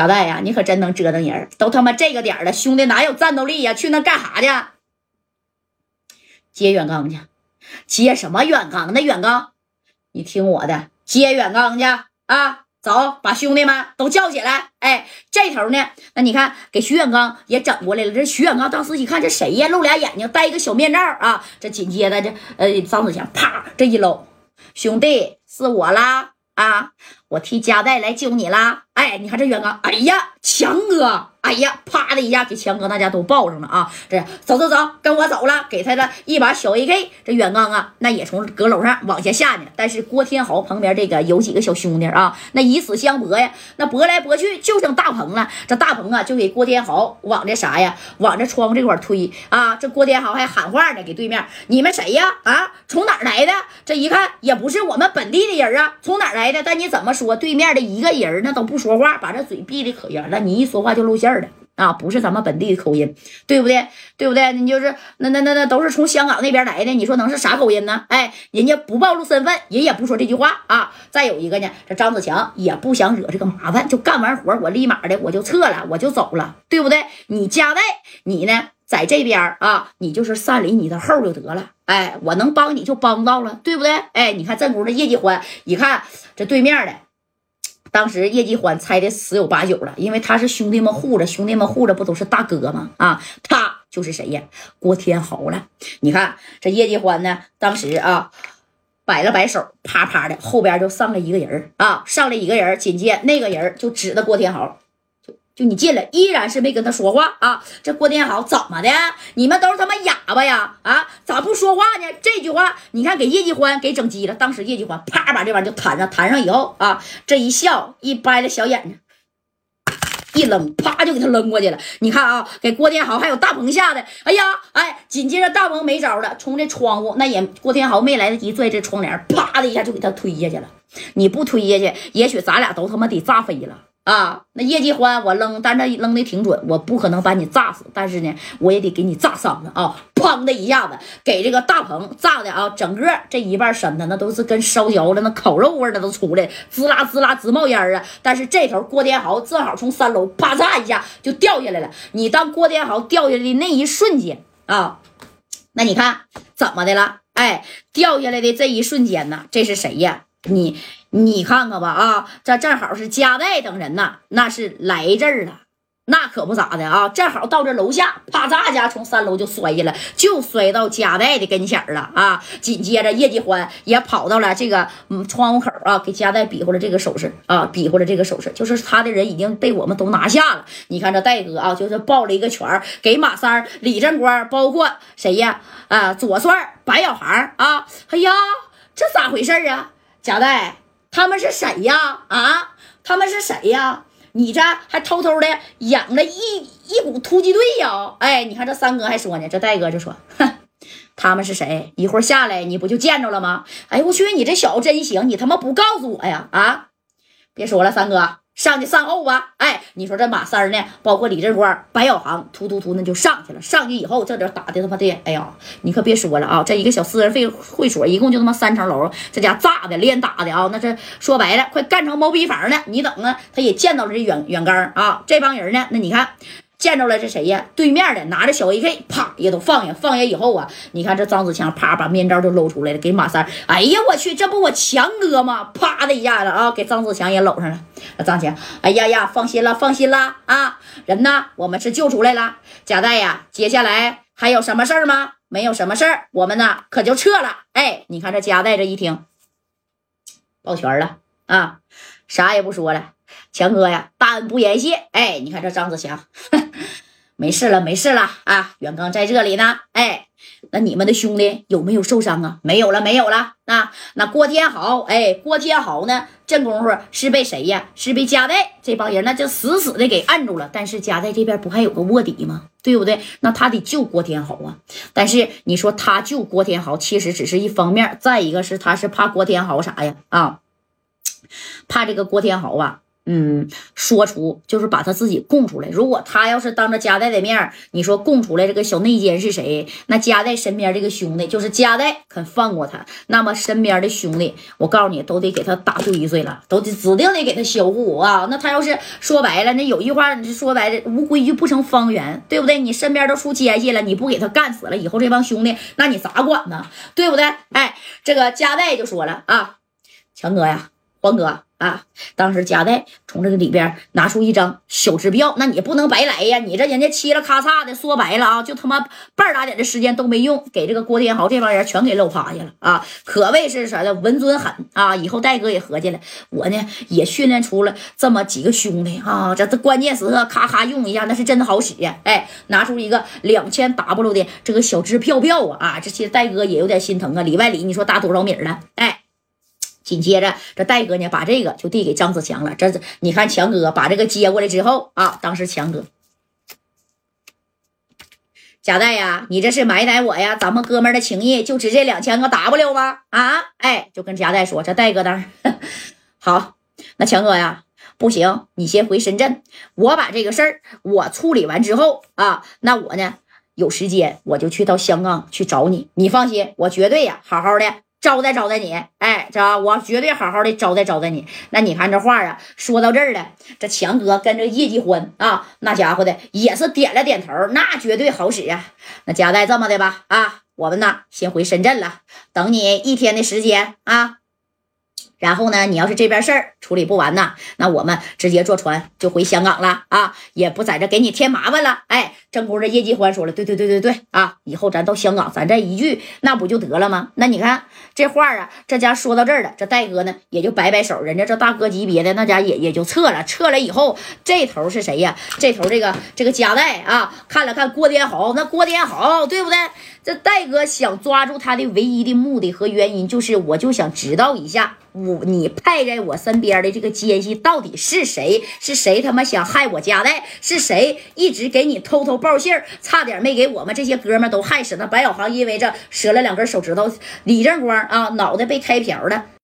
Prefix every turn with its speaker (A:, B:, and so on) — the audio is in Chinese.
A: 小戴呀，你可真能折腾人！都他妈这个点了，兄弟哪有战斗力呀？去那干啥去？接远刚去？接什么远刚？那远刚，你听我的，接远刚去啊！走，把兄弟们都叫起来！哎，这头呢？那你看，给徐远刚也整过来了。这徐远刚当时一看，这谁呀？露俩眼睛，戴一个小面罩啊！这紧接着，这呃，张子强啪这一搂，兄弟是我啦啊！我替加代来救你啦！哎，你看这远刚，哎呀，强哥，哎呀，啪的一下给强哥那家都抱上了啊！这走走走，跟我走了，给他的一把小 AK。这远刚啊，那也从阁楼上往下下呢。但是郭天豪旁边这个有几个小兄弟啊，那以死相搏呀，那搏来搏去就剩大鹏了。这大鹏啊，就给郭天豪往这啥呀，往这窗户这块推啊。这郭天豪还喊话呢，给对面你们谁呀？啊，从哪来的？这一看也不是我们本地的人啊，从哪来的？但你怎么？说对面的一个人那都不说说话，把这嘴闭的可严了。你一说话就露馅了啊！不是咱们本地的口音，对不对？对不对？你就是那那那那都是从香港那边来的，你说能是啥口音呢？哎，人家不暴露身份，人也不说这句话啊。再有一个呢，这张子强也不想惹这个麻烦，就干完活我立马的我就撤了，我就走了，对不对？你加代，你呢在这边啊，你就是散离你的后就得了。哎，我能帮你就帮到了，对不对？哎，你看这屋的业绩欢，一看这对面的。当时叶继欢猜的十有八九了，因为他是兄弟们护着，兄弟们护着不都是大哥吗？啊，他就是谁呀？郭天豪了。你看这叶继欢呢，当时啊，摆了摆手，啪啪的，后边就上来一个人啊，上来一个人，紧接那个人就指着郭天豪。就你进来，依然是没跟他说话啊！这郭天豪怎么的？你们都是他妈哑巴呀？啊，咋不说话呢？这句话你看给叶继欢给整急了。当时叶继欢啪把这玩意就弹上，弹上以后啊，这一笑一掰了小眼睛，一扔，啪就给他扔过去了。你看啊，给郭天豪还有大鹏吓的，哎呀，哎，紧接着大鹏没招了，从这窗户那也郭天豪没来得及拽这窗帘，啪的一下就给他推下去了。你不推下去，也许咱俩都他妈得炸飞了。啊，那叶继欢我扔，但是扔的挺准，我不可能把你炸死，但是呢，我也得给你炸伤了啊！砰的一下子，给这个大鹏炸的啊，整个这一半身子那都是跟烧焦了，那烤肉味儿那都出来，滋啦滋啦直冒烟啊！但是这头郭天豪正好从三楼啪嚓一下就掉下来了。你当郭天豪掉下来的那一瞬间啊，那你看怎么的了？哎，掉下来的这一瞬间呢，这是谁呀？你。你看看吧，啊，这正好是加代等人呐，那是来这儿了，那可不咋的啊，正好到这楼下，啪嚓一下从三楼就摔下来，就摔到加代的跟前了啊。紧接着叶继欢也跑到了这个嗯窗户口啊，给加代比划了这个手势啊，比划了这个手势，就是他的人已经被我们都拿下了。你看这戴哥啊，就是抱了一个拳给马三、李正光，包括谁呀？啊，左帅、白小航啊，哎呀，这咋回事啊？加代。他们是谁呀？啊，他们是谁呀？你这还偷偷的养了一一股突击队呀？哎，你看这三哥还说呢，这戴哥就说，哼，他们是谁？一会儿下来你不就见着了吗？哎呦我去，你这小子真行，你他妈不告诉我呀？啊，别说了，三哥。上去善后吧，哎，你说这马三呢？包括李志光、白小航，突突突那就上去了。上去以后，这点打的他妈的，哎呀，你可别说了啊！这一个小私人会会所，一共就他妈三层楼，这家炸的连打的啊！那这说白了，快干成毛坯房了。你等啊，他也见到了这远远刚啊，这帮人呢，那你看。见着了，这谁呀？对面的拿着小 AK，啪也都放下。放下以后啊，你看这张子强，啪把面罩就露出来了，给马三。哎呀，我去，这不我强哥吗？啪的一下子啊，给张子强也搂上了。张强，哎呀呀，放心了，放心了啊，人呢？我们是救出来了。贾带呀，接下来还有什么事儿吗？没有什么事儿，我们呢可就撤了。哎，你看这贾带这一听，抱拳了啊，啥也不说了。强哥呀，大恩不言谢。哎，你看这张子强，没事了，没事了啊！远刚在这里呢。哎，那你们的兄弟有没有受伤啊？没有了，没有了。那那郭天豪，哎，郭天豪呢？这功夫是被谁呀？是被加代这帮人那就死死的给按住了。但是加代这边不还有个卧底吗？对不对？那他得救郭天豪啊。但是你说他救郭天豪，其实只是一方面。再一个是他是怕郭天豪啥呀？啊，怕这个郭天豪啊。嗯，说出就是把他自己供出来。如果他要是当着加代的面你说供出来这个小内奸是谁？那加代身边这个兄弟就是加代肯放过他，那么身边的兄弟，我告诉你，都得给他打碎碎了，都得指定得给他销户啊。那他要是说白了，那有句话说白了，无规矩不成方圆，对不对？你身边都出奸细了，你不给他干死了，以后这帮兄弟，那你咋管呢？对不对？哎，这个加代就说了啊，强哥呀，黄哥。啊！当时夹带从这个里边拿出一张小支票，那你不能白来呀！你这人家嘁了咔嚓的，说白了啊，就他妈半打点的时间都没用，给这个郭天豪这帮人全给搂趴下了啊！可谓是啥的文尊狠啊！以后戴哥也合计了，我呢也训练出了这么几个兄弟啊，这这关键时刻咔咔用一下，那是真好使呀！哎，拿出一个两千 W 的这个小支票票啊啊！这其实戴哥也有点心疼啊，里外里你说搭多少米了？哎。紧接着，这戴哥呢，把这个就递给张子强了。这你看，强哥把这个接过来之后啊，当时强哥，贾代呀，你这是埋汰我呀？咱们哥们的情谊就值这两千个 W 吗？啊，哎，就跟贾代说，这戴哥当然好。那强哥呀，不行，你先回深圳，我把这个事儿我处理完之后啊，那我呢有时间我就去到香港去找你。你放心，我绝对呀，好好的。招待招待你，哎，这我绝对好好的招待招待你。那你看这话啊，说到这儿了，这强哥跟这叶继欢啊，那家伙的也是点了点头，那绝对好使啊。那夹带这么的吧，啊，我们呢先回深圳了，等你一天的时间啊。然后呢，你要是这边事儿处理不完呢，那我们直接坐船就回香港了啊，也不在这给你添麻烦了。哎，正宫这叶继欢说了，对对对对对啊，以后咱到香港，咱这一句，那不就得了吗？那你看这话啊，这家说到这儿了，这戴哥呢也就摆摆手，人家这大哥级别的那家也也就撤了，撤了以后，这头是谁呀？这头这个这个加代啊，看了看郭天豪，那郭天豪对不对？这戴哥想抓住他的唯一的目的和原因，就是我就想知道一下，我你派在我身边的这个奸细到底是谁？是谁他妈想害我家代？是谁一直给你偷偷报信儿，差点没给我们这些哥们都害死？那白小航因为这折了两根手指头，李正光啊，脑袋被开瓢了。